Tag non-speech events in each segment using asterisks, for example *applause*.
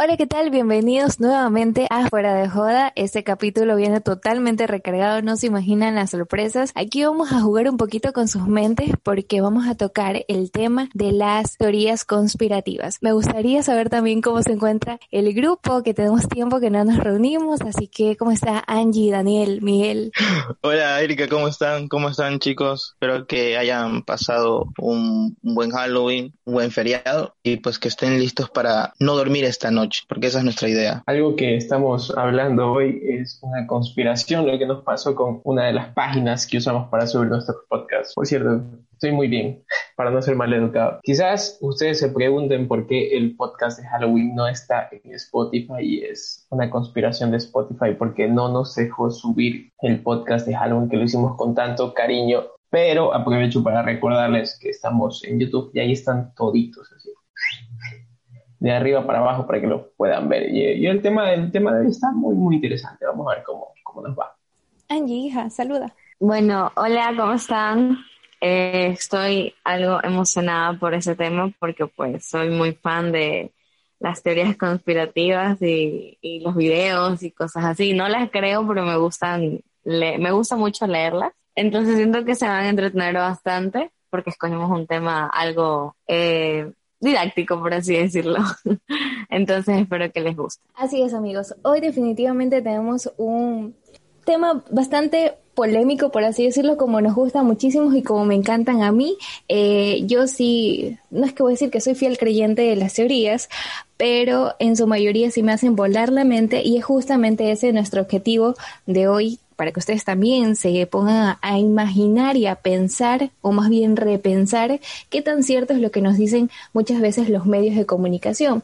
Hola, ¿qué tal? Bienvenidos nuevamente a Fuera de Joda. Este capítulo viene totalmente recargado, no se imaginan las sorpresas. Aquí vamos a jugar un poquito con sus mentes porque vamos a tocar el tema de las teorías conspirativas. Me gustaría saber también cómo se encuentra el grupo, que tenemos tiempo que no nos reunimos, así que ¿cómo está Angie, Daniel, Miguel? *laughs* Hola Erika, ¿cómo están? ¿Cómo están chicos? Espero que hayan pasado un, buen Halloween, un buen feriado y pues que estén listos para no dormir esta noche porque esa es nuestra idea. Algo que estamos hablando hoy es una conspiración, lo que nos pasó con una de las páginas que usamos para subir nuestros podcasts. Por cierto, estoy muy bien, *laughs* para no ser mal educado. Quizás ustedes se pregunten por qué el podcast de Halloween no está en Spotify y es una conspiración de Spotify porque no nos dejó subir el podcast de Halloween que lo hicimos con tanto cariño. Pero aprovecho para recordarles que estamos en YouTube y ahí están toditos, así de arriba para abajo para que lo puedan ver. Y, el, tema, el tema de hoy está muy, muy interesante. Vamos a ver cómo, cómo nos va. Angie, hija, saluda. Bueno, hola, ¿cómo están? Eh, estoy algo emocionada por ese tema porque pues soy muy fan de las teorías conspirativas y, y los videos y cosas así. No las creo, pero me gustan, me gusta mucho leerlas. Entonces siento que se van a entretener bastante porque escogimos un tema algo eh, didáctico, por así decirlo. *laughs* Entonces espero que les guste. Así es, amigos. Hoy definitivamente tenemos un tema bastante polémico, por así decirlo, como nos gusta muchísimo y como me encantan a mí. Eh, yo sí, no es que voy a decir que soy fiel creyente de las teorías, pero en su mayoría sí me hacen volar la mente y es justamente ese nuestro objetivo de hoy para que ustedes también se pongan a, imaginar y a pensar, o más bien repensar, qué tan cierto es lo que nos dicen muchas veces los medios de comunicación.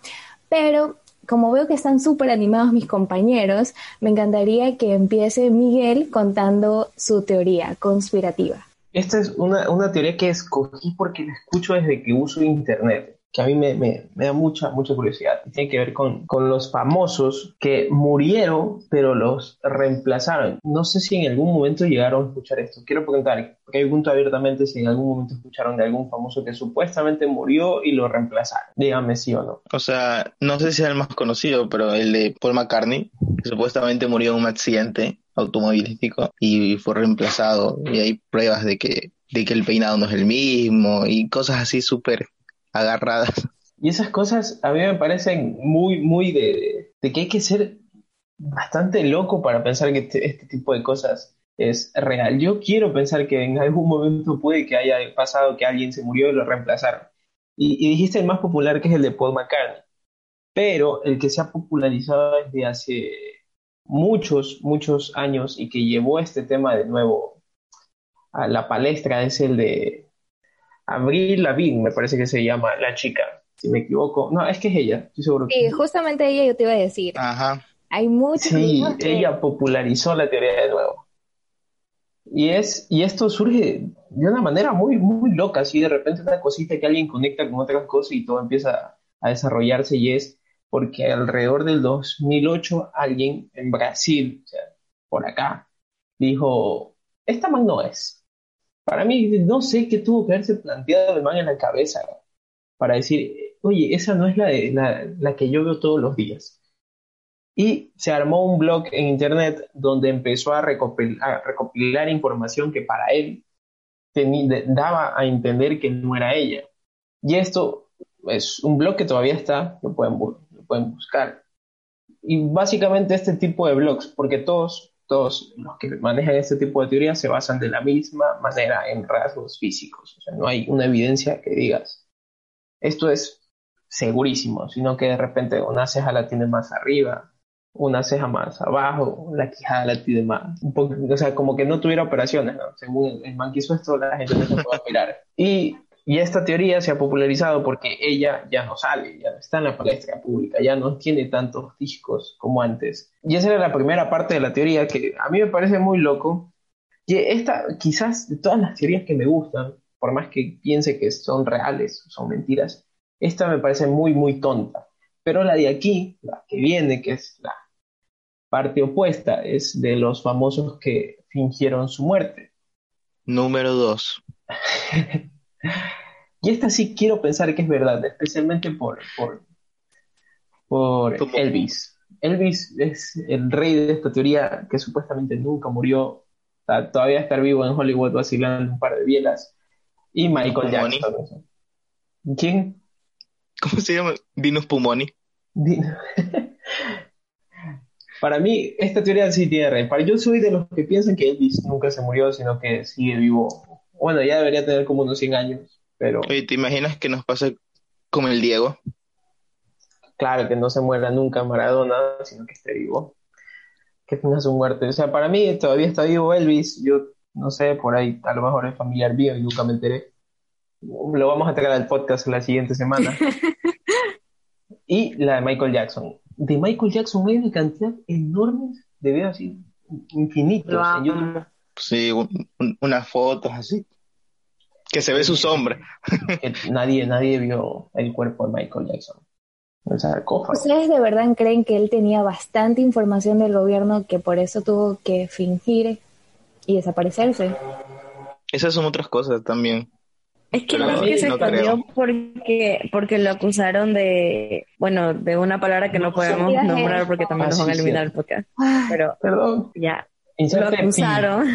Pero como veo que están súper animados mis compañeros, me encantaría que empiece Miguel contando su teoría conspirativa. Esta es una, una teoría que escogí porque la escucho desde que uso Internet que a mí me, me, me, da mucha, mucha curiosidad. Tiene que ver con, con, los famosos que murieron, pero los reemplazaron. No sé si en algún momento llegaron a escuchar esto. Quiero preguntar, porque hay pregunto abiertamente si en algún momento escucharon de algún famoso que supuestamente murió y lo reemplazaron. Dígame sí o no. O sea, no sé si es el más conocido, pero el de Paul McCartney, que supuestamente murió en un accidente automovilístico y fue reemplazado. Y hay pruebas de que de que el peinado no es el mismo y cosas así súper agarradas. Y esas cosas a mí me parecen muy, muy de, que hay que ser bastante loco para pensar que este, este, tipo de cosas es real. Yo quiero pensar que en algún momento puede que haya pasado que alguien se murió y lo reemplazaron. Y, y dijiste el más popular que es el de Paul McCartney. Pero el que se ha popularizado desde hace muchos, muchos años y que llevó este tema de nuevo a la palestra es el de Avril Lavigne, me parece que se llama la chica, si me equivoco. No, es que es ella, estoy seguro. Sí, justamente ella yo te iba a decir. Ajá. Hay muchos. Sí, ella popularizó la teoría de nuevo. Y, es, y esto surge de una manera muy, muy loca, así de repente una cosita que alguien conecta con otras cosas y todo empieza a desarrollarse y es porque alrededor del 2008 alguien en Brasil, o sea, por acá, dijo, esta man no es, para mí, no sé qué tuvo que haberse planteado el man en la cabeza para decir, oye, esa no es la, la, la que yo veo todos los días. Y se armó un blog en internet donde empezó a recopilar, información que para él daba a entender que no era ella. Y esto es un blog que todavía está, lo pueden, lo pueden buscar. Y básicamente este tipo de blogs, porque todos todos los que manejan este tipo de teorías se basan de la misma manera en rasgos físicos. O sea, no hay una evidencia que digas, esto es segurísimo, sino que de repente una ceja la tiene más arriba, una ceja más abajo, la quijada la tiene más, o sea, como que no tuviera operaciones, ¿no? Según el man esto, la gente no se puede mirar. Y y esta teoría se ha popularizado porque ella ya no sale, ya no está en la palestra pública, ya no tiene tantos discos como antes. Y esa era la primera parte de la teoría que a mí me parece muy loco. Y esta, quizás de todas las teorías que me gustan, por más que piense que son reales, son mentiras, esta me parece muy, muy tonta. Pero la de aquí, la que viene, que es la parte opuesta, es de los famosos que fingieron su muerte. Número dos. *laughs* Y esta sí quiero pensar que es verdad, especialmente por, por, por Elvis. Elvis es el rey de esta teoría que supuestamente nunca murió. todavía estar vivo en Hollywood vacilando un par de bielas. Y Michael Jackson. ¿Quién? ¿Cómo se llama? Dinos Pumoni. *laughs* Para mí, esta teoría sí tiene rey. Para yo soy de los que piensan que Elvis nunca se murió, sino que sigue vivo. Bueno, ya debería tener como unos 100 años, pero... ¿te imaginas que nos pase como el Diego? Claro, que no se muera nunca Maradona, sino que esté vivo. Que tenga su muerte. O sea, para mí todavía está vivo Elvis. Yo no sé, por ahí a lo mejor es familiar mío y nunca me enteré. Lo vamos a traer al podcast la siguiente semana. *laughs* y la de Michael Jackson. De Michael Jackson hay una cantidad enorme de videos así, infinitos Sí, unas fotos así. Que se ve su sombra. nadie, nadie vio el cuerpo de Michael Jackson. ¿Ustedes de verdad creen que él tenía bastante información del gobierno que por eso tuvo que fingir y desaparecerse? Esas son otras cosas también. Es que no, que se escondió porque, porque lo acusaron de, bueno, de una palabra que no podemos nombrar porque también nos van a eliminar el podcast. Pero, Perdón. ya, lo acusaron,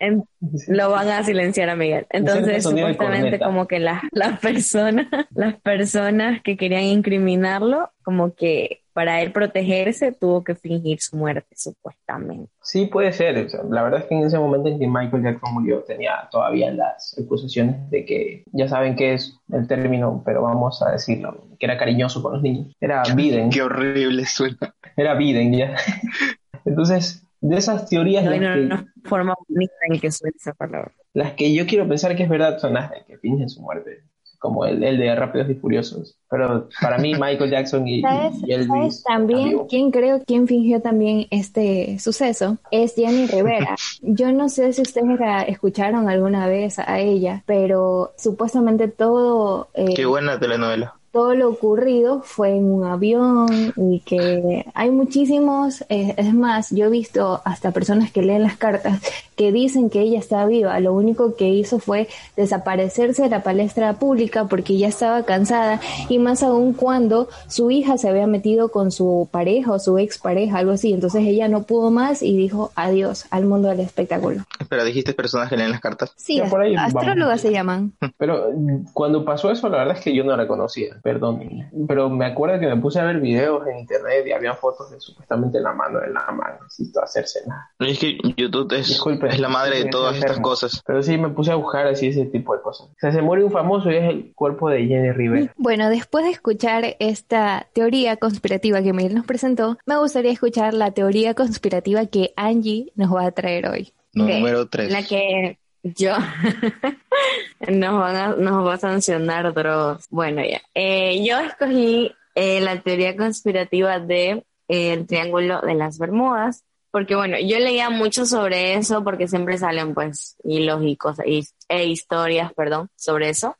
*laughs* lo van a silenciar a Miguel. Entonces, supuestamente como que las, las personas, *laughs* las personas que querían incriminarlo, como que para él protegerse tuvo que fingir su muerte, supuestamente. Sí, puede ser. la verdad es que en ese momento en que Michael Jackson murió tenía todavía las acusaciones de que ya saben qué es el término, pero vamos a decirlo, que era cariñoso con los niños. Era Biden. Qué horrible suena. Era Biden ya. *laughs* Entonces, de esas teorías... No, no, no, forma bonita en que suene esa palabra. Las que yo quiero pensar que es verdad son las que fingen su muerte, como el, el de Rápidos y Furiosos. Pero para mí Michael Jackson y, Elvis... también quién creo quién fingió también este suceso? Es Jenny Rivera. *laughs* yo no sé si ustedes escucharon alguna vez a ella, pero supuestamente todo... Eh, Qué buena telenovela todo lo ocurrido fue en un avión y que hay muchísimos, eh, es más, yo he visto hasta personas que leen las cartas que dicen que ella está viva, lo único que hizo fue desaparecerse de la palestra pública porque ya estaba cansada y más aún cuando su hija se había metido con su pareja o su expareja, algo así, entonces ella no pudo más y dijo adiós al mundo del espectáculo. Pero dijiste personas que leen las cartas. Sí, astrólogas se llaman. Pero cuando pasó eso, la verdad es que yo no la conocía perdón, pero me acuerdo que me puse a ver videos en internet y había fotos de supuestamente la mano de la mano, necesito hacerse nada. Es que YouTube es, es la madre de todas estas cosas. Pero sí, me puse a buscar así ese tipo de cosas. O sea, se muere un famoso y es el cuerpo de Jenny Rivera. Bueno, después de escuchar esta teoría conspirativa que Miguel nos presentó, me gustaría escuchar la teoría conspirativa que Angie nos va a traer hoy. Número 3. La que yo *laughs* nos, van a, nos va a sancionar Dross. Bueno, ya. Eh, yo escogí eh, la teoría conspirativa de eh, el Triángulo de las Bermudas, porque bueno, yo leía mucho sobre eso porque siempre salen pues hilos y e historias, perdón, sobre eso.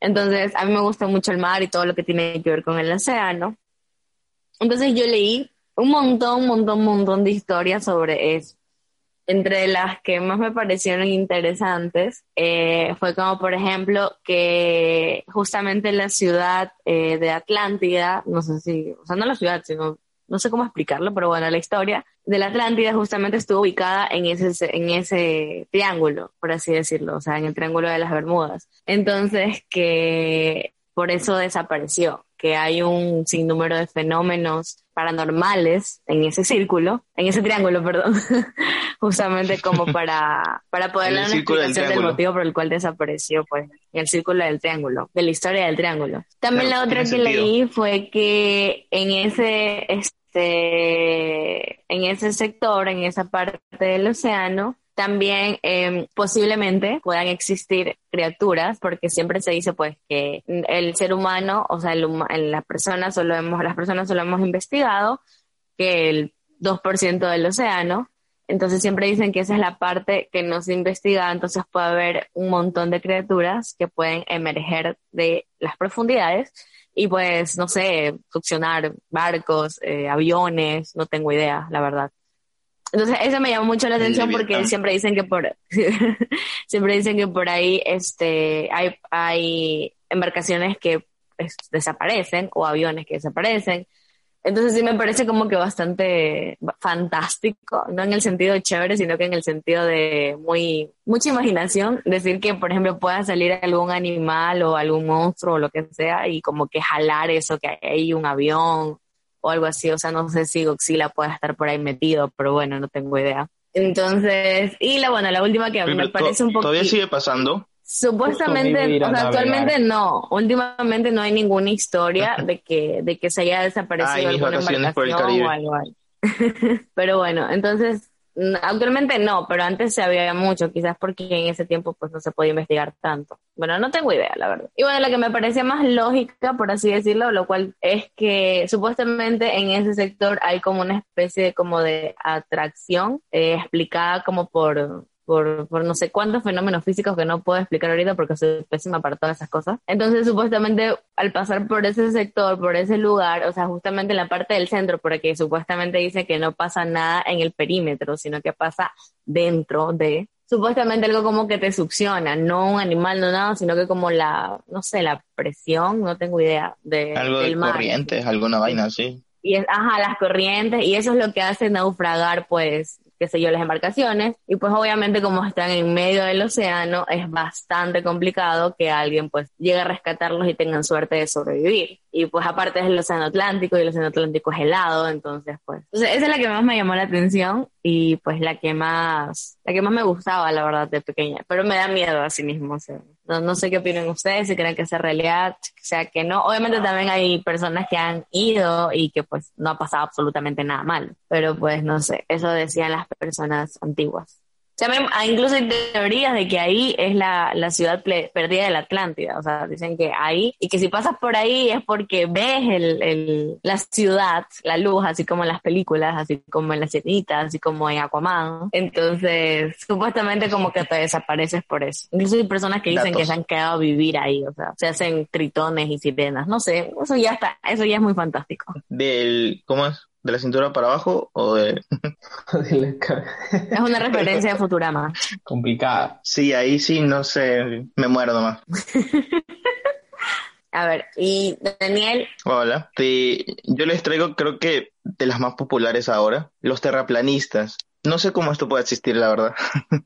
Entonces, a mí me gusta mucho el mar y todo lo que tiene que ver con el océano. Entonces yo leí un montón, un montón, un montón de historias sobre eso entre las que más me parecieron interesantes eh, fue como, por ejemplo, que justamente la ciudad eh, de Atlántida, no sé si, o sea, no la ciudad, sino, no sé cómo explicarlo, pero bueno, la historia de la Atlántida justamente estuvo ubicada en ese, en ese triángulo, por así decirlo, o sea, en el triángulo de las Bermudas. Entonces, que por eso desapareció, que hay un sinnúmero de fenómenos paranormales en ese círculo, en ese triángulo, perdón, *laughs* justamente como *laughs* para, para poder dar una explicación del, motivo por el cual desapareció, pues, en el círculo del triángulo, de la historia del triángulo. También la otra que leí fue que en ese, este, en ese sector, en esa parte del océano, también eh, posiblemente puedan existir criaturas, porque siempre se dice pues que el ser humano, o sea, el, la persona solo hemos, las personas solo hemos investigado que el 2% del océano, entonces siempre dicen que esa es la parte que no se investiga, entonces puede haber un montón de criaturas que pueden emerger de las profundidades y pues, no sé, succionar barcos, eh, aviones, no tengo idea, la verdad. Entonces, eso me llama mucho la atención porque siempre dicen que por *laughs* siempre dicen que por ahí este hay hay embarcaciones que desaparecen o aviones que desaparecen. Entonces sí me parece como que bastante fantástico, no en el sentido chévere, sino que en el sentido de muy mucha imaginación, decir que por ejemplo pueda salir algún animal o algún monstruo o lo que sea y como que jalar eso que hay un avión o algo así, o sea, no sé si Godzilla pueda estar por ahí metido, pero bueno, no tengo idea. Entonces, y la bueno, la última que me parece un poco Todavía sigue pasando. Supuestamente, o sea, actualmente no. Últimamente no hay ninguna historia *laughs* de que, de que se haya desaparecido alguna embarcación o algo. *laughs* Pero bueno, entonces actualmente no, pero antes se había mucho, quizás porque en ese tiempo pues no se podía investigar tanto. Bueno, no tengo idea, la verdad. Y bueno, la que me parecía más lógica, por así decirlo, lo cual es que supuestamente en ese sector hay como una especie de como de atracción eh, explicada como por por, por no sé cuántos fenómenos físicos que no puedo explicar ahorita porque soy pésima para todas esas cosas. Entonces, supuestamente, al pasar por ese sector, por ese lugar, o sea, justamente en la parte del centro, porque supuestamente dice que no pasa nada en el perímetro, sino que pasa dentro de, supuestamente algo como que te succiona, no un animal, no nada, sino que como la, no sé, la presión, no tengo idea, de, algo de corrientes, alguna vaina así. Y es, ajá, las corrientes, y eso es lo que hace naufragar, pues, qué sé yo, las embarcaciones. Y pues obviamente como están en medio del océano, es bastante complicado que alguien pues llegue a rescatarlos y tengan suerte de sobrevivir. Y pues aparte es el océano Atlántico y el océano Atlántico es helado, entonces pues. Entonces esa es la que más me llamó la atención y pues la que más, la que más me gustaba, la verdad, de pequeña. Pero me da miedo a sí mismo, no, no sé qué opinan ustedes, si creen que sea realidad, o sea que no. Obviamente también hay personas que han ido y que pues no ha pasado absolutamente nada mal. Pero pues no sé, eso decían las personas antiguas. Sea, incluso hay teorías de que ahí es la, la ciudad perdida de la Atlántida. O sea, dicen que ahí, y que si pasas por ahí es porque ves el, el, la ciudad, la luz, así como en las películas, así como en las cenitas, así como en Aquaman. Entonces, supuestamente como que te desapareces por eso. Incluso hay personas que dicen que se han quedado a vivir ahí. O sea, se hacen tritones y sirenas. No sé, eso ya está, eso ya es muy fantástico. Del, ¿cómo es? ¿De la cintura para abajo o de...? *laughs* es una referencia de Futurama. Complicada. Sí, ahí sí, no sé, me muero nomás. *laughs* A ver, y Daniel. Hola. yo les traigo, creo que de las más populares ahora, los terraplanistas. No sé cómo esto puede existir, la verdad. *laughs*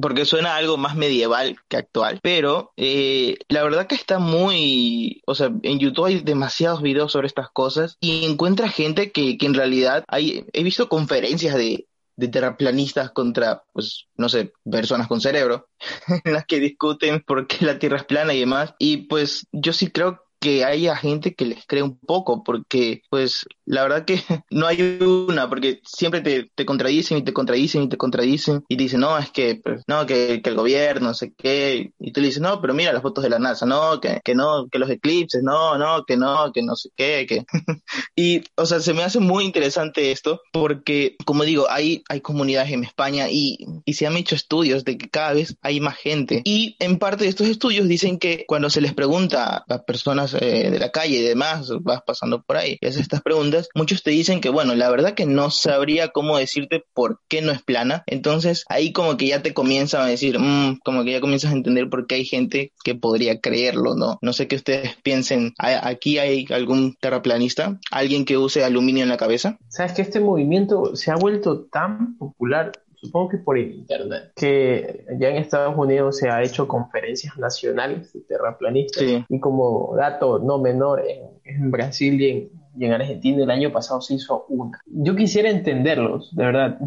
porque suena algo más medieval que actual, pero eh, la verdad que está muy, o sea, en YouTube hay demasiados videos sobre estas cosas y encuentra gente que, que en realidad hay, he visto conferencias de, de terraplanistas contra, pues, no sé, personas con cerebro, *laughs* en las que discuten por qué la Tierra es plana y demás. Y pues yo sí creo que haya gente que les cree un poco, porque pues la verdad que *laughs* no hay una, porque siempre te, te contradicen y te contradicen y te contradicen y te dicen, no, es que, pues, no, que, que, el gobierno, no sé qué, y tú le dices, no, pero mira las fotos de la NASA, no, que, que no, que los eclipses, no, no, que no, que no sé qué, que... *laughs* y, o sea, se me hace muy interesante esto, porque, como digo, hay, hay comunidades en España y, y se han hecho estudios de que cada vez hay más gente. Y en parte de estos estudios dicen que cuando se les pregunta a personas eh, de la calle y demás, vas pasando por ahí y haces estas preguntas, muchos te dicen que, bueno, la verdad que no sabría cómo decirte por qué no es plana. Entonces ahí como que ya te comienzan a decir, mm", como que ya comienzas a entender por qué hay gente que podría creerlo, ¿no? No sé qué ustedes piensen. ¿Aquí hay algún terraplanista? ¿Alguien que use aluminio en la cabeza? Sabes que este movimiento se ha vuelto tan popular supongo que por internet, que ya en Estados Unidos se ha hecho conferencias nacionales de terraplanistas y como dato no menor, en, Brasil y en, y en, Argentina el año pasado se hizo una. Yo quisiera entenderlos, de verdad,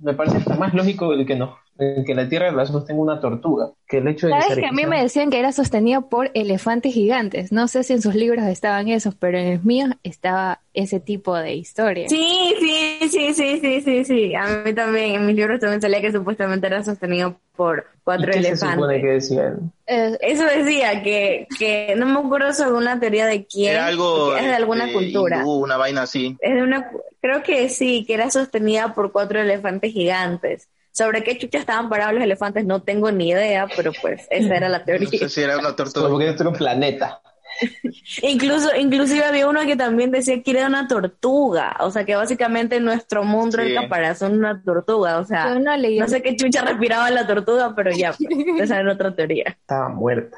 me parece hasta más lógico el que no que la Tierra la sostenga una tortuga. Que el hecho de ¿Sabes que, a mí me decían que era sostenido por elefantes gigantes? No sé si en sus libros estaban esos, pero en el mío estaba ese tipo de historia. Sí, sí, sí, sí, sí, sí, sí. A mí también, en mis libros también salía que supuestamente era sostenido por cuatro ¿Y qué elefantes. Se supone que decían? Eh, eso decía que, que no me acuerdo sobre una teoría de quién. Era algo es de alguna cultura. una vaina así. Es de una, creo que sí, que era sostenida por cuatro elefantes gigantes. Sobre qué chucha estaban parados los elefantes no tengo ni idea, pero pues esa era la teoría. *laughs* No sé si era una tortuga. Porque es un planeta. *laughs* Incluso, inclusive había uno que también decía que era una tortuga, o sea que básicamente nuestro mundo era el caparazón una tortuga, o sea, no, sé qué chucha respiraba la tortuga, pero ya, pues, *laughs* esa era otra teoría. Estaba muerta.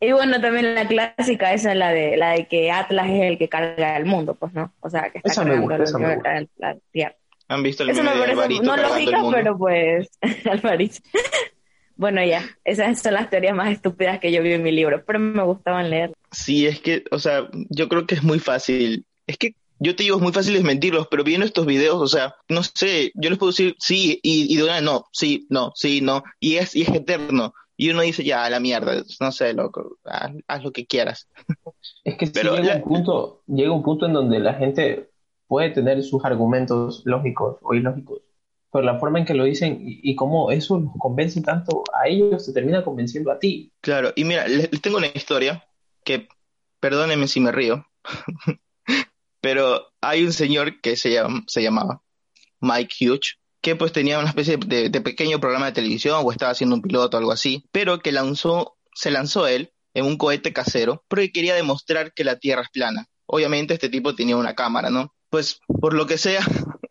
y bueno, también la clásica, esa es la de la de que Atlas es el que carga el mundo, pues no, o sea que está esa cargando la, tierra. ¿Han visto el Eso me parece no lógica, pero pues *laughs* Alvarito. Bueno, ya, esas son las teorías más estúpidas que yo vi en mi libro, pero me gustaban leer. Sí, es que, o sea, yo creo que es muy fácil. Es que yo te digo, es muy fácil desmentirlos, pero viendo estos videos, o sea, no sé, yo les puedo decir sí y, y de una no, sí, no, sí, no, y es, y es eterno. Y uno dice, ya, a la mierda, no sé, loco, haz, lo que quieras. Es que pero llega, un punto, llega un punto en donde la gente puede tener sus argumentos lógicos o ilógicos, pero la forma en que lo dicen y, cómo eso los convence tanto a ellos, se termina convenciendo a ti. Claro, y mira, les, tengo una historia que, perdónenme si me río, *laughs* pero hay un señor que se, llama, se llamaba Mike Hughes, que pues tenía una especie de, de, pequeño programa de televisión o estaba haciendo un piloto o algo así, pero que lanzó, se lanzó él en un cohete casero porque quería demostrar que la Tierra es plana. Obviamente este tipo tenía una cámara, ¿no? Pues por lo que sea, *laughs*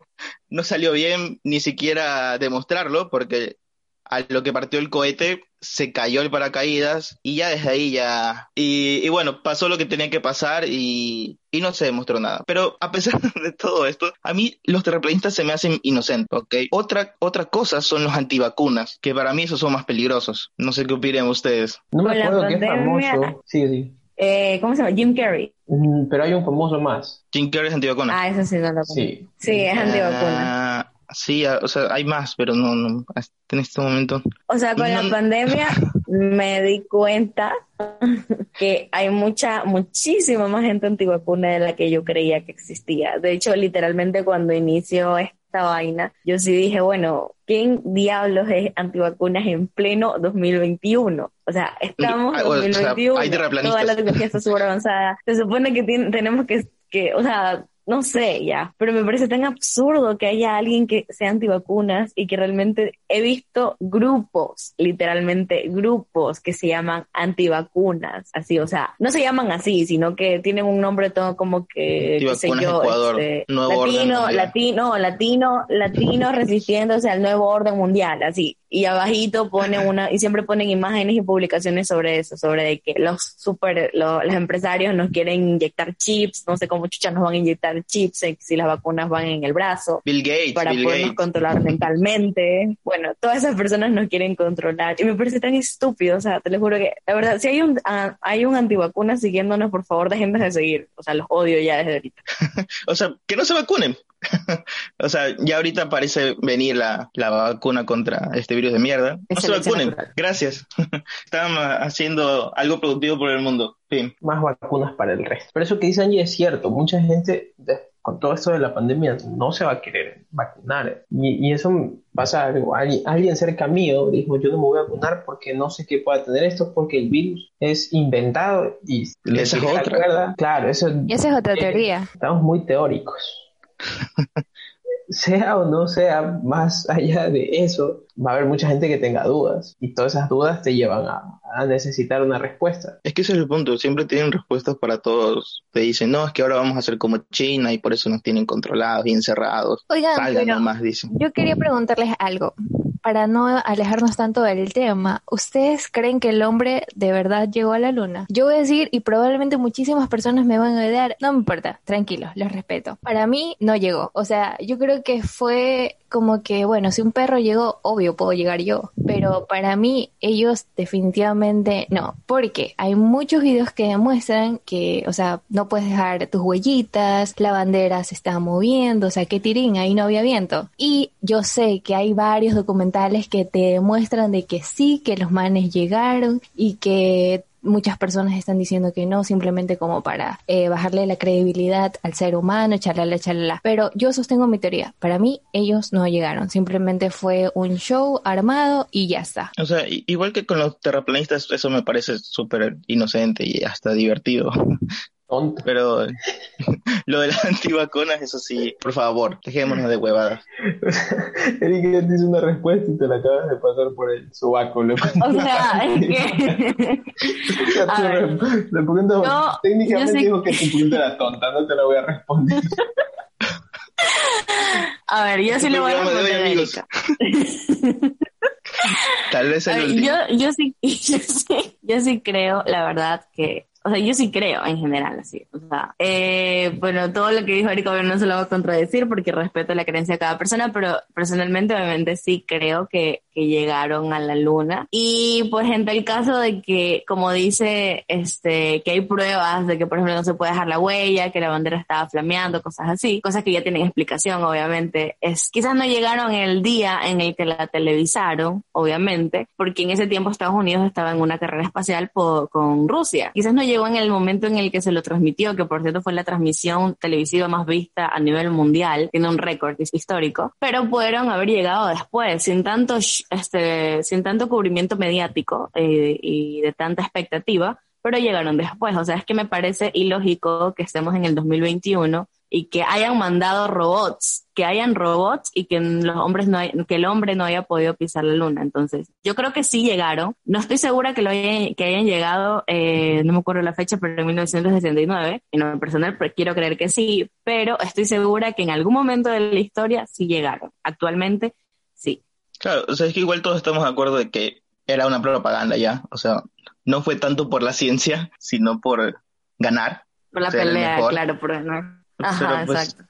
no salió bien ni siquiera demostrarlo, porque a lo que partió el cohete se cayó el paracaídas y ya desde ahí ya... Y, bueno, pasó lo que tenía que pasar y, y, no se demostró nada. Pero a pesar *laughs* de todo esto, a mí los terraplanistas se me hacen inocentes, ¿ok? Otra, otra cosa son los antivacunas, que para mí esos son más peligrosos. No sé qué opinen ustedes. No me acuerdo qué famoso. Sí, sí. Eh, ¿Cómo se llama? Jim Carrey. Mm, pero hay un famoso más. Jim Carrey es antivacuna. Ah, eso sí no lo Sí. Sí, es antivacuna. Ah, sí, o sea, hay más, pero no, no, en este momento. O sea, con la pandemia *laughs* me di cuenta que hay mucha, muchísima más gente antivacuna de la que yo creía que existía. De hecho, literalmente cuando inició vaina, yo sí dije, bueno, ¿quién diablos es antivacunas en pleno 2021? O sea, estamos en 2021, toda la tecnología está súper avanzada. Se supone que tenemos que, que, o sea, no sé ya, pero me parece tan absurdo que haya alguien que sea antivacunas y que realmente he visto grupos, literalmente grupos que se llaman antivacunas, así, o sea, no se llaman así, sino que tienen un nombre todo como que, qué sé yo, este, latino, latino, latino, latino resistiéndose al nuevo orden mundial, así, y abajito ponen una, y siempre ponen imágenes y publicaciones sobre eso, sobre que los super, los empresarios nos quieren inyectar chips, no sé cómo chuchas nos van a inyectar chips si las vacunas van en el brazo. Bill Gates. Para podernos controlar mentalmente. Bueno, todas esas personas nos quieren controlar. Y me parece tan estúpido. O sea, te lo juro que, la verdad, si hay un, uh, hay un antivacuna siguiéndonos, por favor, dejen de seguir. O sea, los odio ya desde ahorita. *laughs* o sea, que no se vacunen. *laughs* o sea, ya ahorita parece venir la, la, vacuna contra este virus de mierda. No se vacunen. Gracias. *laughs* Están haciendo algo productivo por el mundo. Fin. Más vacunas para el resto. Pero eso que dice Angie es cierto. Mucha gente, con todo esto de la pandemia, no se va a querer vacunar. Y, y eso pasa algo. Alguien, alguien cerca mío dijo, yo no me voy a vacunar porque no sé qué pueda tener esto, porque el virus es inventado y... Esa es otra. Claro, eso... Y esa es otra teoría. Estamos muy teóricos. *laughs* sea o no sea, más allá de eso, va a haber mucha gente que tenga dudas y todas esas dudas te llevan a, necesitar una respuesta. Es que ese es el punto, siempre tienen respuestas para todos. Te dicen, no, es que ahora vamos a ser como China y por eso nos tienen controlados y encerrados. Oigan, nomás, dicen. yo quería preguntarles algo para no alejarnos tanto del tema, ¿ustedes creen que el hombre de verdad llegó a la luna? Yo voy a decir, y probablemente muchísimas personas me van a odiar, no me importa, tranquilos, los respeto. Para mí no llegó, o sea, yo creo que fue como que, bueno, si un perro llegó, obvio puedo llegar yo, pero para mí ellos definitivamente no, porque hay muchos videos que demuestran que, o sea, no puedes dejar tus huellitas, la bandera se está moviendo, o sea, que tirín, ahí no había viento. Y yo sé que hay varios documentales que te demuestran de que sí, que los manes llegaron y que muchas personas están diciendo que no, simplemente como para eh, bajarle la credibilidad al ser humano, chalala, chalala. Pero yo sostengo mi teoría. Para mí, ellos no llegaron. Simplemente fue un show armado y ya está. O sea, igual que con los terraplanistas, eso me parece súper inocente y hasta divertido. *laughs* tonto. Pero *laughs* lo de las antivacunas, eso sí, por favor, dejémonos de huevadas. Erika te hizo una respuesta y te la acabas de pasar por el sobaco. *laughs* O sea, es que... *laughs* A ver, la pregunta, yo- técnicamente yo dijo que tu pregunta era tonta, no te la voy a responder. A ver, yo sí le voy a responder a. Erika. Tal vez el ver, último. yo, yo, sí, yo, sí, yo sí creo, la verdad, que, o sea, yo sí creo en general, así. O sea, eh, bueno, todo lo que dijo Erika no se lo voy a contradecir porque respeto la creencia de cada persona, pero personalmente, obviamente, sí creo que, que llegaron a la luna. Y pues en el caso de que, como dice, este, que hay pruebas de que, por ejemplo, no se puede dejar la huella, que la bandera estaba flameando, cosas así, cosas que ya tienen explicación, obviamente, es, quizás no llegaron el día en el que la televisaron, obviamente, porque en ese tiempo Estados Unidos estaba en una carrera espacial po- con Rusia. Quizás no llegó en el momento en el que se lo transmitió, que por cierto fue la transmisión televisiva más vista a nivel mundial, tiene un récord histórico, pero pudieron haber llegado después, sin tanto, este, sin tanto cubrimiento mediático eh, y de tanta expectativa, pero llegaron después. O sea, es que me parece ilógico que estemos en el 2021 y que hayan mandado robots, que hayan robots y que los hombres no hay- que el hombre no haya podido pisar la luna. Entonces, yo creo que sí llegaron. No estoy segura que lo hayan, que hayan llegado, eh, no me acuerdo la fecha, pero en 1969. En lo personal, quiero creer que sí, pero estoy segura que en algún momento de la historia sí llegaron. Actualmente, sí. Claro, o sea, es que igual todos estamos de acuerdo de que era una propaganda ya. O sea, no fue tanto por la ciencia, sino por ganar. Por la pelea, claro, por ganar. Ajá, Pero, pues, exacto.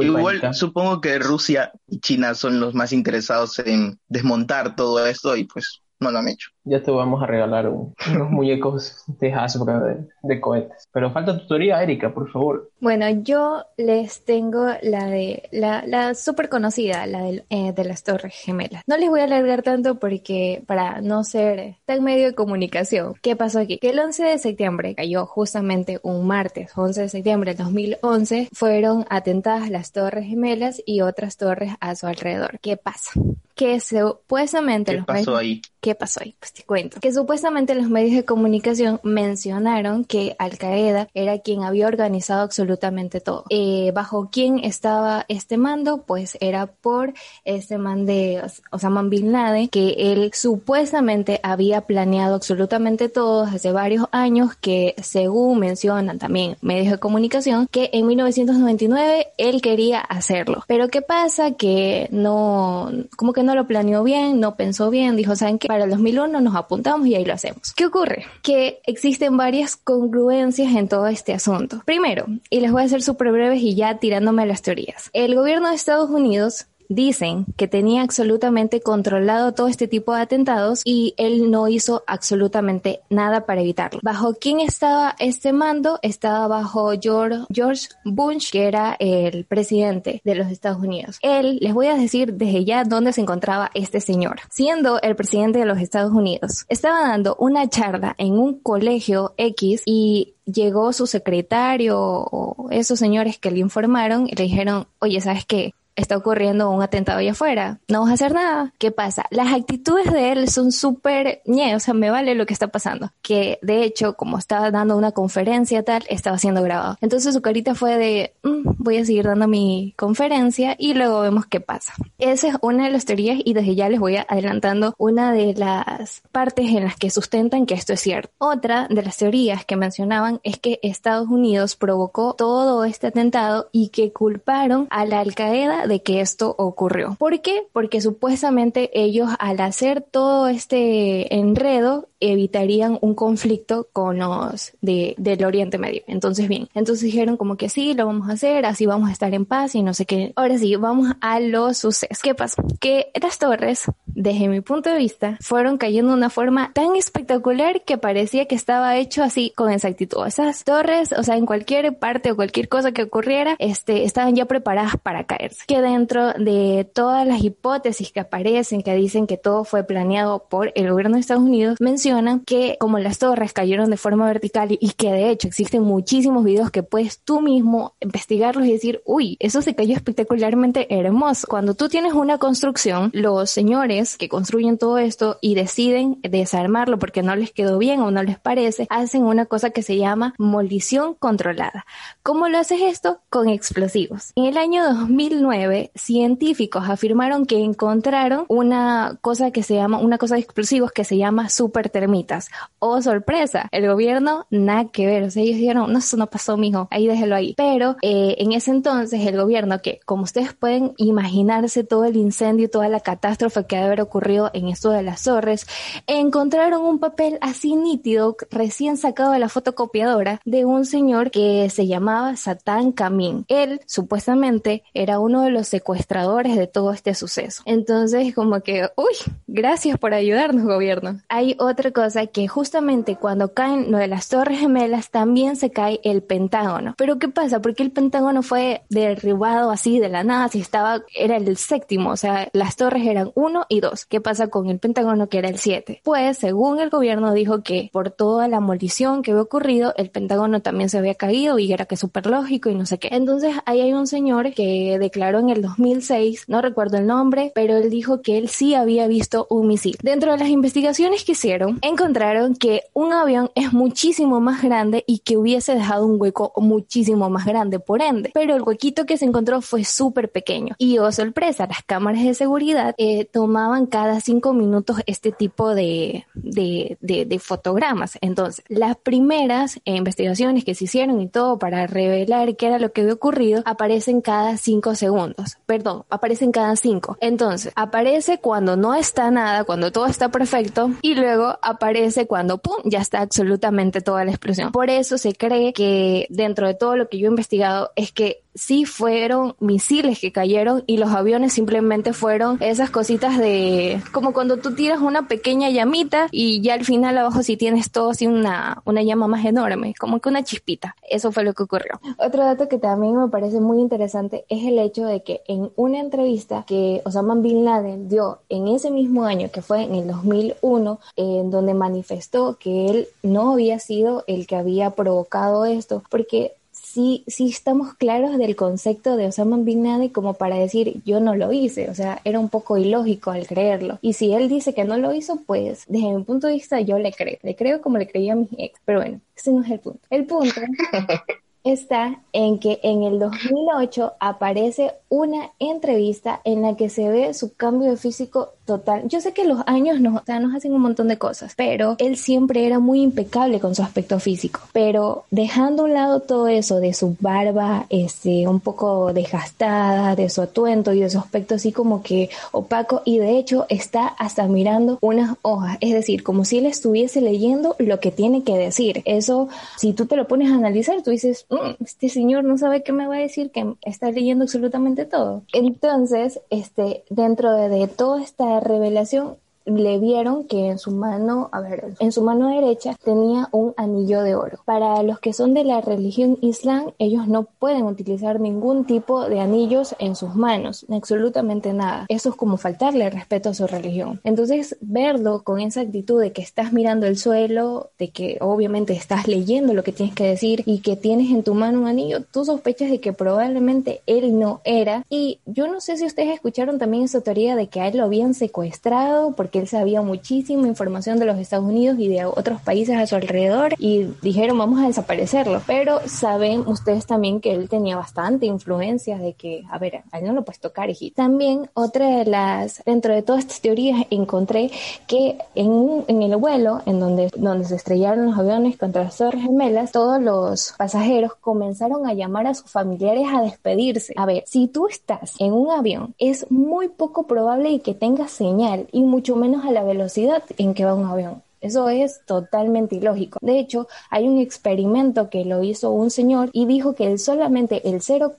Igual supongo que Rusia y China son los más interesados en desmontar todo esto y pues no lo han hecho. Ya te vamos a regalar un- unos muñecos de Hasbro de, de cohetes. Pero falta tu teoría, Erika, por favor. Bueno, yo les tengo la de la, la súper conocida, la del- eh, de las Torres Gemelas. No les voy a alargar tanto porque para no ser tan medio de comunicación. ¿Qué pasó aquí? Que el 11 de septiembre cayó justamente un martes, 11 de septiembre del 2011, fueron atentadas las Torres Gemelas y otras torres a su alrededor. ¿Qué pasa? Que supuestamente ¿Qué los pasó medios- ahí? ¿Qué pasó ahí? Pues te cuento. Que supuestamente los medios de comunicación mencionaron que Al Qaeda era quien había organizado absolutamente todo. Eh, ¿Bajo quién estaba este mando? Pues era por este man de Os- Osama Bin Laden, que él supuestamente había planeado absolutamente todo hace varios años, que según mencionan también medios de comunicación, que en 1999 él quería hacerlo. Pero ¿qué pasa? Que no, como que no lo planeó bien, no pensó bien, dijo, ¿saben qué? Para el 2001 nos apuntamos y ahí lo hacemos. ¿Qué ocurre? Que existen varias congruencias en todo este asunto. Primero, y les voy a hacer súper breves y ya tirándome a las teorías. El gobierno de Estados Unidos Dicen que tenía absolutamente controlado todo este tipo de atentados y él no hizo absolutamente nada para evitarlo. ¿Bajo quién estaba este mando? Estaba bajo George, Bush, que era el presidente de los Estados Unidos. Él, les voy a decir desde ya dónde se encontraba este señor. Siendo el presidente de los Estados Unidos, estaba dando una charla en un colegio X y llegó su secretario o esos señores que le informaron y le dijeron, oye, ¿sabes qué? Está ocurriendo un atentado allá afuera. No vas a hacer nada. ¿Qué pasa? Las actitudes de él son súper, ñe, o sea, me vale lo que está pasando. Que de hecho, como estaba dando una conferencia tal, estaba siendo grabado. Entonces su carita fue de, "Mm, voy a seguir dando mi conferencia y luego vemos qué pasa. Esa es una de las teorías y desde ya les voy adelantando una de las partes en las que sustentan que esto es cierto. Otra de las teorías que mencionaban es que Estados Unidos provocó todo este atentado y que culparon a la Al Qaeda de que esto ocurrió. ¿Por qué? Porque supuestamente ellos al hacer todo este enredo evitarían un conflicto con los de, del Oriente Medio. Entonces, bien, entonces dijeron como que sí, lo vamos a hacer, así vamos a estar en paz y no sé qué. Ahora sí, vamos a los sucesos. ¿Qué pasa? Que las torres, desde mi punto de vista, fueron cayendo de una forma tan espectacular que parecía que estaba hecho así con exactitud. Esas torres, o sea, en cualquier parte o cualquier cosa que ocurriera, este, estaban ya preparadas para caerse. ¿Qué que dentro de todas las hipótesis que aparecen, que dicen que todo fue planeado por el gobierno de Estados Unidos, mencionan que como las torres cayeron de forma vertical y, que de hecho existen muchísimos videos que puedes tú mismo investigarlos y decir, uy, eso se cayó espectacularmente hermoso. Cuando tú tienes una construcción, los señores que construyen todo esto y deciden desarmarlo porque no les quedó bien o no les parece, hacen una cosa que se llama molición controlada. ¿Cómo lo haces esto? Con explosivos. En el año 2009, científicos afirmaron que encontraron una cosa que se llama, una cosa de explosivos que se llama supertermitas. Oh, sorpresa, el gobierno nada que ver, o sea, ellos dijeron, no, eso no pasó, mijo, ahí déjelo ahí. Pero eh, en ese entonces el gobierno, que como ustedes pueden imaginarse todo el incendio, toda la catástrofe que debe haber ocurrido en esto de las torres, encontraron un papel así nítido, recién sacado de la fotocopiadora, de un señor que se llamaba Satán Kamín. Él supuestamente era uno de los secuestradores de todo este suceso. Entonces, como que, uy, gracias por ayudarnos, gobierno. Hay otra cosa que justamente cuando caen lo de las Torres Gemelas, también se cae el Pentágono. Pero ¿qué pasa? Porque el Pentágono fue derribado así de la nada, si estaba, era el séptimo, o sea, las torres eran uno y dos. ¿Qué pasa con el Pentágono que era el siete? Pues, según el gobierno dijo que por toda la molición que había ocurrido, el Pentágono también se había caído y era que súper lógico y no sé qué. Entonces, ahí hay un señor que declaró en el 2006, no recuerdo el nombre, pero él dijo que él sí había visto un misil. Dentro de las investigaciones que hicieron, encontraron que un avión es muchísimo más grande y que hubiese dejado un hueco muchísimo más grande, por ende. Pero el huequito que se encontró fue súper pequeño. Y oh sorpresa, las cámaras de seguridad eh, tomaban cada cinco minutos este tipo de, de, de, fotogramas. Entonces, las primeras investigaciones que se hicieron y todo para revelar qué era lo que había ocurrido aparecen cada cinco segundos. Perdón, aparecen cada cinco. Entonces, aparece cuando no está nada, cuando todo está perfecto y luego aparece cuando, ¡pum!, ya está absolutamente toda la explosión. Por eso se cree que dentro de todo lo que yo he investigado es que sí fueron misiles que cayeron y los aviones simplemente fueron esas cositas de como cuando tú tiras una pequeña llamita y ya al final abajo sí tienes todo así una, una llama más enorme, como que una chispita. Eso fue lo que ocurrió. Otro dato que también me parece muy interesante es el hecho de que en una entrevista que Osama Bin Laden dio en ese mismo año, que fue en el 2001, en donde manifestó que él no había sido el que había provocado esto, porque sí, sí estamos claros del concepto de Osama Bin Laden como para decir yo no lo hice, o sea, era un poco ilógico al creerlo. Y si él dice que no lo hizo, pues desde mi punto de vista yo le creo, le creo como le creía a mi ex, pero bueno, ese no es el punto. El punto *laughs* está en que en el 2008 aparece una entrevista en la que se ve su cambio de físico total. Yo sé que los años nos, o nos hacen un montón de cosas, pero él siempre era muy impecable con su aspecto físico. Pero dejando a un lado todo eso de su barba, este, un poco desgastada, de su atuendo y de su aspecto así como que opaco, y de hecho está hasta mirando unas hojas, es decir, como si él estuviese leyendo lo que tiene que decir. Eso, si tú te lo pones a analizar, tú dices, este señor no sabe qué me va a decir, que está leyendo absolutamente todo. Entonces, este, dentro de, de toda esta revelación le vieron que en su mano, a ver, en su mano derecha tenía un anillo de oro. Para los que son de la religión islam, ellos no pueden utilizar ningún tipo de anillos en sus manos, absolutamente nada. Eso es como faltarle respeto a su religión. Entonces, verlo con esa actitud de que estás mirando el suelo, de que obviamente estás leyendo lo que tienes que decir y que tienes en tu mano un anillo, tú sospechas de que probablemente él no era. Y yo no sé si ustedes escucharon también esa teoría de que a él lo habían secuestrado porque que él sabía muchísima información de los Estados Unidos y de otros países a su alrededor y dijeron vamos a desaparecerlo. Pero saben ustedes también que él tenía bastante influencia de que, a ver, a él no lo puedes tocar, hijito. También otra de las, dentro de todas estas teorías encontré que en, en el vuelo en donde, donde se estrellaron los aviones contra las Torres Gemelas, todos los pasajeros comenzaron a llamar a sus familiares a despedirse. A ver, si tú estás en un avión, es muy poco probable que tengas señal y mucho menos menos a la velocidad en que va un avión. Eso es totalmente ilógico. De hecho, hay un experimento que lo hizo un señor y dijo que solamente el 0,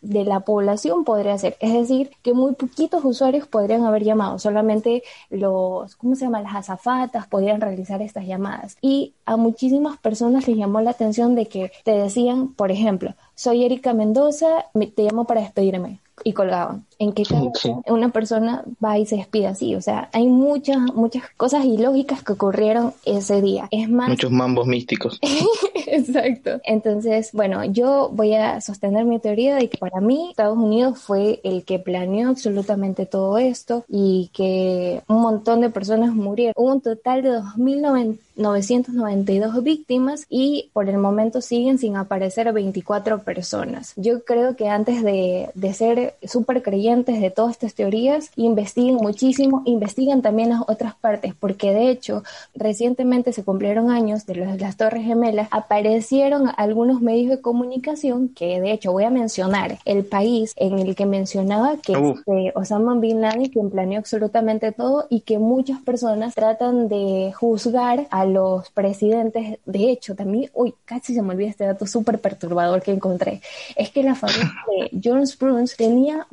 de la población podría hacer. Es decir, que muy poquitos usuarios podrían haber llamado. Solamente los, ¿cómo se llama? Las azafatas podrían realizar estas llamadas. Y a muchísimas personas les llamó la atención de que te decían, por ejemplo, soy Erika Mendoza, te llamo para despedirme y colgaban. ¿En qué caso una persona va y se despide así? O sea, hay muchas, muchas cosas ilógicas que ocurrieron ese día. Es más... Muchos mambos místicos. *laughs* Exacto. Entonces, bueno, yo voy a sostener mi teoría de que para mí Estados Unidos fue el que planeó absolutamente todo esto y que un montón de personas murieron. Hubo un total de 2.992 víctimas y por el momento siguen sin aparecer 24 personas. Yo creo que antes de, de ser súper de todas estas teorías, investiguen muchísimo, investiguen también las otras partes, porque de hecho recientemente se cumplieron años de las Torres Gemelas, aparecieron algunos medios de comunicación que de hecho voy a mencionar el país en el que mencionaba que es Osama Bin Laden quien planeó absolutamente todo y que muchas personas tratan de juzgar a los presidentes. De hecho, también, uy, casi se me olvida este dato súper perturbador que encontré. Es que la familia de *laughs* John Spruance tenía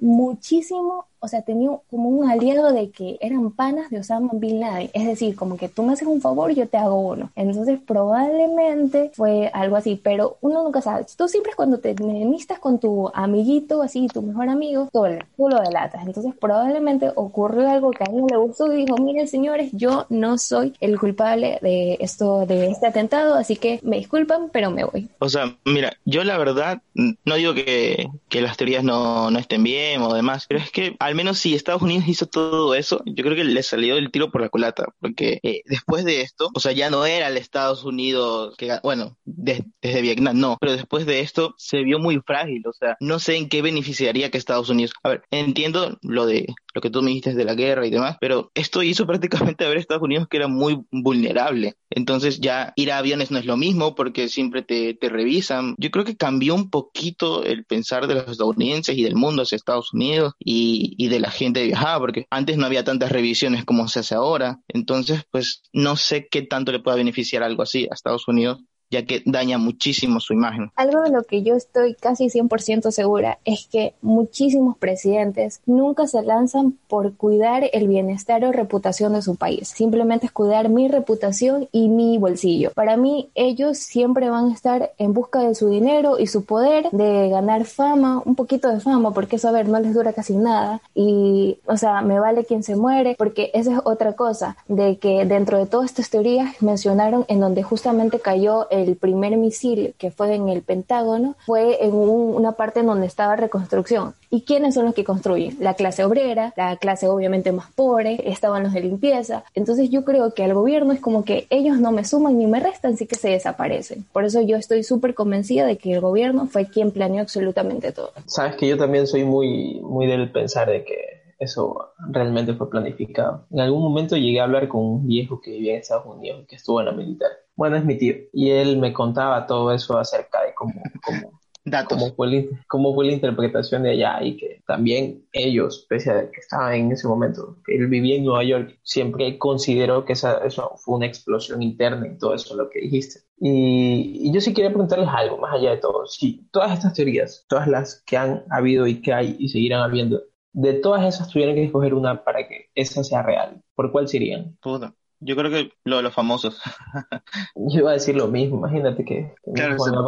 muchísimo o sea, tenía como un aliado de que eran panas de Osama Bin Laden. Es decir, como que tú me haces un favor, yo te hago uno. Entonces, probablemente fue algo así, pero uno nunca sabe. Tú siempre cuando te enemistas con tu amiguito, así, tu mejor amigo, tú, lo delatas. Entonces, probablemente ocurrió algo que a él no le gustó y dijo, miren, señores, yo no soy el culpable de esto, de este atentado, así que me disculpan, pero me voy. O sea, mira, yo la verdad, no digo que, las teorías no, no estén bien o demás, pero es que al menos si Estados Unidos hizo todo eso, yo creo que le salió el tiro por la culata, porque eh, después de esto, o sea, ya no era el Estados Unidos que, bueno, desde Vietnam no, pero después de esto se vio muy frágil, o sea, no sé en qué beneficiaría que Estados Unidos, a ver, entiendo lo de lo que tú me dijiste de la guerra y demás, pero esto hizo *laughs* prácticamente a ver Estados Unidos que era muy vulnerable. Entonces ya ir a aviones no es lo mismo porque siempre te, te revisan. Yo creo que cambió un poquito el pensar de los estadounidenses y del mundo hacia Estados Unidos y, y de la gente viajaba, porque antes no había tantas revisiones como se hace ahora. Entonces, pues no sé qué tanto le pueda beneficiar algo así a Estados Unidos ya que daña muchísimo su imagen. Algo de lo que yo estoy casi 100% segura es que muchísimos presidentes nunca se lanzan por cuidar el bienestar o reputación de su país. Simplemente es cuidar mi reputación y mi bolsillo. Para mí, ellos siempre van a estar en busca de su dinero y su poder, de ganar fama, un poquito de fama, porque eso, a ver, no les dura casi nada. Y, o sea, me vale quien se muere, porque esa es otra cosa, de que dentro de todas estas teorías mencionaron en donde justamente cayó el primer misil que fue en el Pentágono fue en una parte en donde estaba reconstrucción. ¿Y quiénes son los que construyen? La clase obrera, la clase obviamente más pobre, estaban los de limpieza. Entonces yo creo que al gobierno es como que ellos no me suman ni me restan, así que se desaparecen. Por eso yo estoy súper convencida de que el gobierno fue quien planeó absolutamente todo. Sabes que yo también soy muy, muy del pensar de que eso realmente fue planificado. En algún momento llegué a hablar con un viejo que vivía en Estados Unidos, que estuvo en la militar. Bueno, es mi tío. Y él me contaba todo eso acerca de cómo, cómo, *laughs* cómo, fue, cómo fue la interpretación de allá y que también ellos, pese a que estaban en ese momento, que él vivía en Nueva York, siempre consideró que esa, eso fue una explosión interna y todo eso lo que dijiste. Y, y, yo sí quería preguntarles algo, más allá de todo. Si todas estas teorías, todas las que han habido y que hay y seguirán habiendo, de todas esas tuvieran que escoger una para que esa sea real, ¿por cuál serían? Puta. Yo creo que lo de los famosos. *laughs* Yo iba a decir lo mismo, imagínate que, claro, no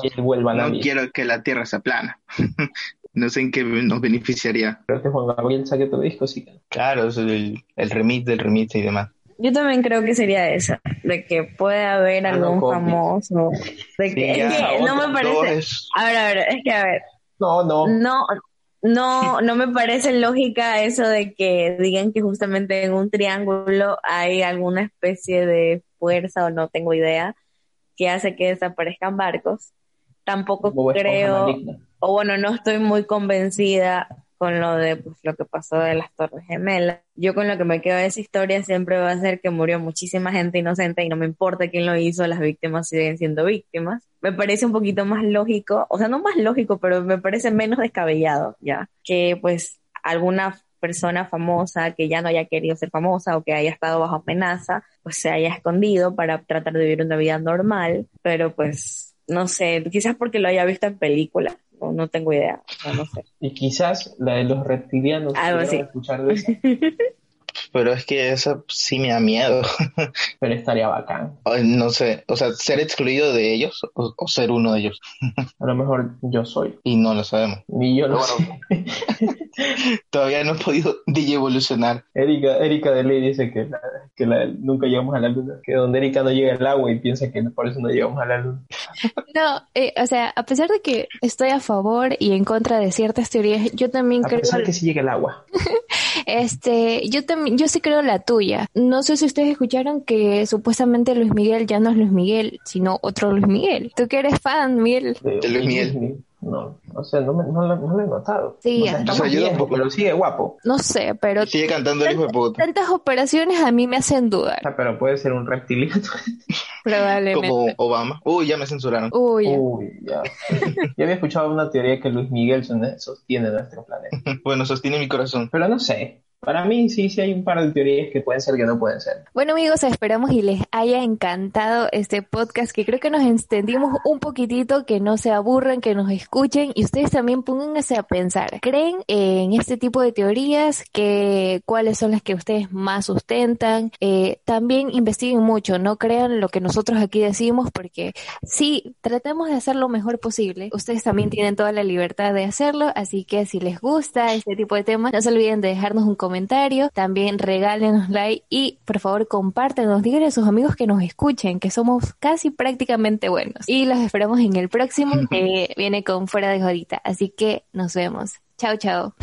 quiero que la Tierra sea plana. *laughs* no sé en qué nos beneficiaría. Creo que Juan Gabriel saque tu disco, sí. Claro, es el, el remix del remix y demás. Yo también creo que sería esa, de que puede haber ah, algún famoso. De que, es que no me parece. A ver, a ver, es que a ver. No, no. No, no, no me parece lógica eso de que digan que justamente en un triángulo hay alguna especie de fuerza o no tengo idea que hace que desaparezcan barcos. Tampoco creo, o bueno, no estoy muy convencida con lo de pues, lo que pasó de las Torres Gemelas. Yo con lo que me quedo de esa historia siempre va a ser que murió muchísima gente inocente y no me importa quién lo hizo, las víctimas siguen siendo víctimas. Me parece un poquito más lógico, o sea, no más lógico, pero me parece menos descabellado, ¿ya? Que pues alguna persona famosa que ya no haya querido ser famosa o que haya estado bajo amenaza, pues se haya escondido para tratar de vivir una vida normal, pero pues no sé, quizás porque lo haya visto en película no, tengo idea, no, sé. Y quizás la de los reptilianos. Algo así. Escuchar de eso. *laughs* Pero es que eso sí me da miedo. *laughs* Pero estaría bacán. No sé, o sea, ser excluido de ellos o, ser uno de ellos. A lo mejor yo soy. Y no lo sabemos. Ni yo lo sé. *laughs* Todavía no he podido *laughs* evolucionar. Erika, Erika de Ley dice que, que nunca llegamos a la luna, que donde Erika no llega el agua y piensa que por eso no llegamos a la luna. *laughs* No, eh, o sea, a pesar de que estoy a favor y en contra de ciertas teorías, yo también a creo... pesar que sí llega el agua. *laughs* este, yo también, yo sí creo la tuya. No sé si ustedes escucharon que supuestamente Luis Miguel ya no es Luis Miguel, sino otro Luis Miguel. ¿Tú que eres fan, Miguel? De, Luis Miguel. No, o sea, no, me, no, lo, he notado. Sí, o sea, yo tampoco, pero sigue guapo. No sé, pero... Sigue cantando el hijo de puta. Tantas operaciones a mí me hacen dudar. O sea, pero puede ser un reptiliano. *laughs* Probablemente. Como Obama. Uy, ya me censuraron. Uy, Uy ya. Yo había escuchado una teoría que Luis Miguel sostiene nuestro planeta. *laughs* bueno, sostiene mi corazón. Pero no sé. Para mí sí, sí hay un par de teorías que pueden ser que no pueden ser. Bueno amigos, esperamos y les haya encantado este podcast que creo que nos extendimos un poquitito, que no se aburran, que nos escuchen y ustedes también pónganse a pensar. ¿Creen en este tipo de teorías? Que, ¿Cuáles son las que ustedes más sustentan? Eh, también investiguen mucho, no crean lo que nosotros aquí decimos porque sí, tratemos de hacer lo mejor posible. Ustedes también tienen toda la libertad de hacerlo, así que si les gusta este tipo de temas, no se olviden de dejarnos un comentario comentario, también regálenos like y por favor compártenos, díganle a sus amigos que nos escuchen, que somos casi prácticamente buenos. Y los esperamos en el próximo *laughs* que viene con Fuera de Jodita. Así que nos vemos. Chao, chao.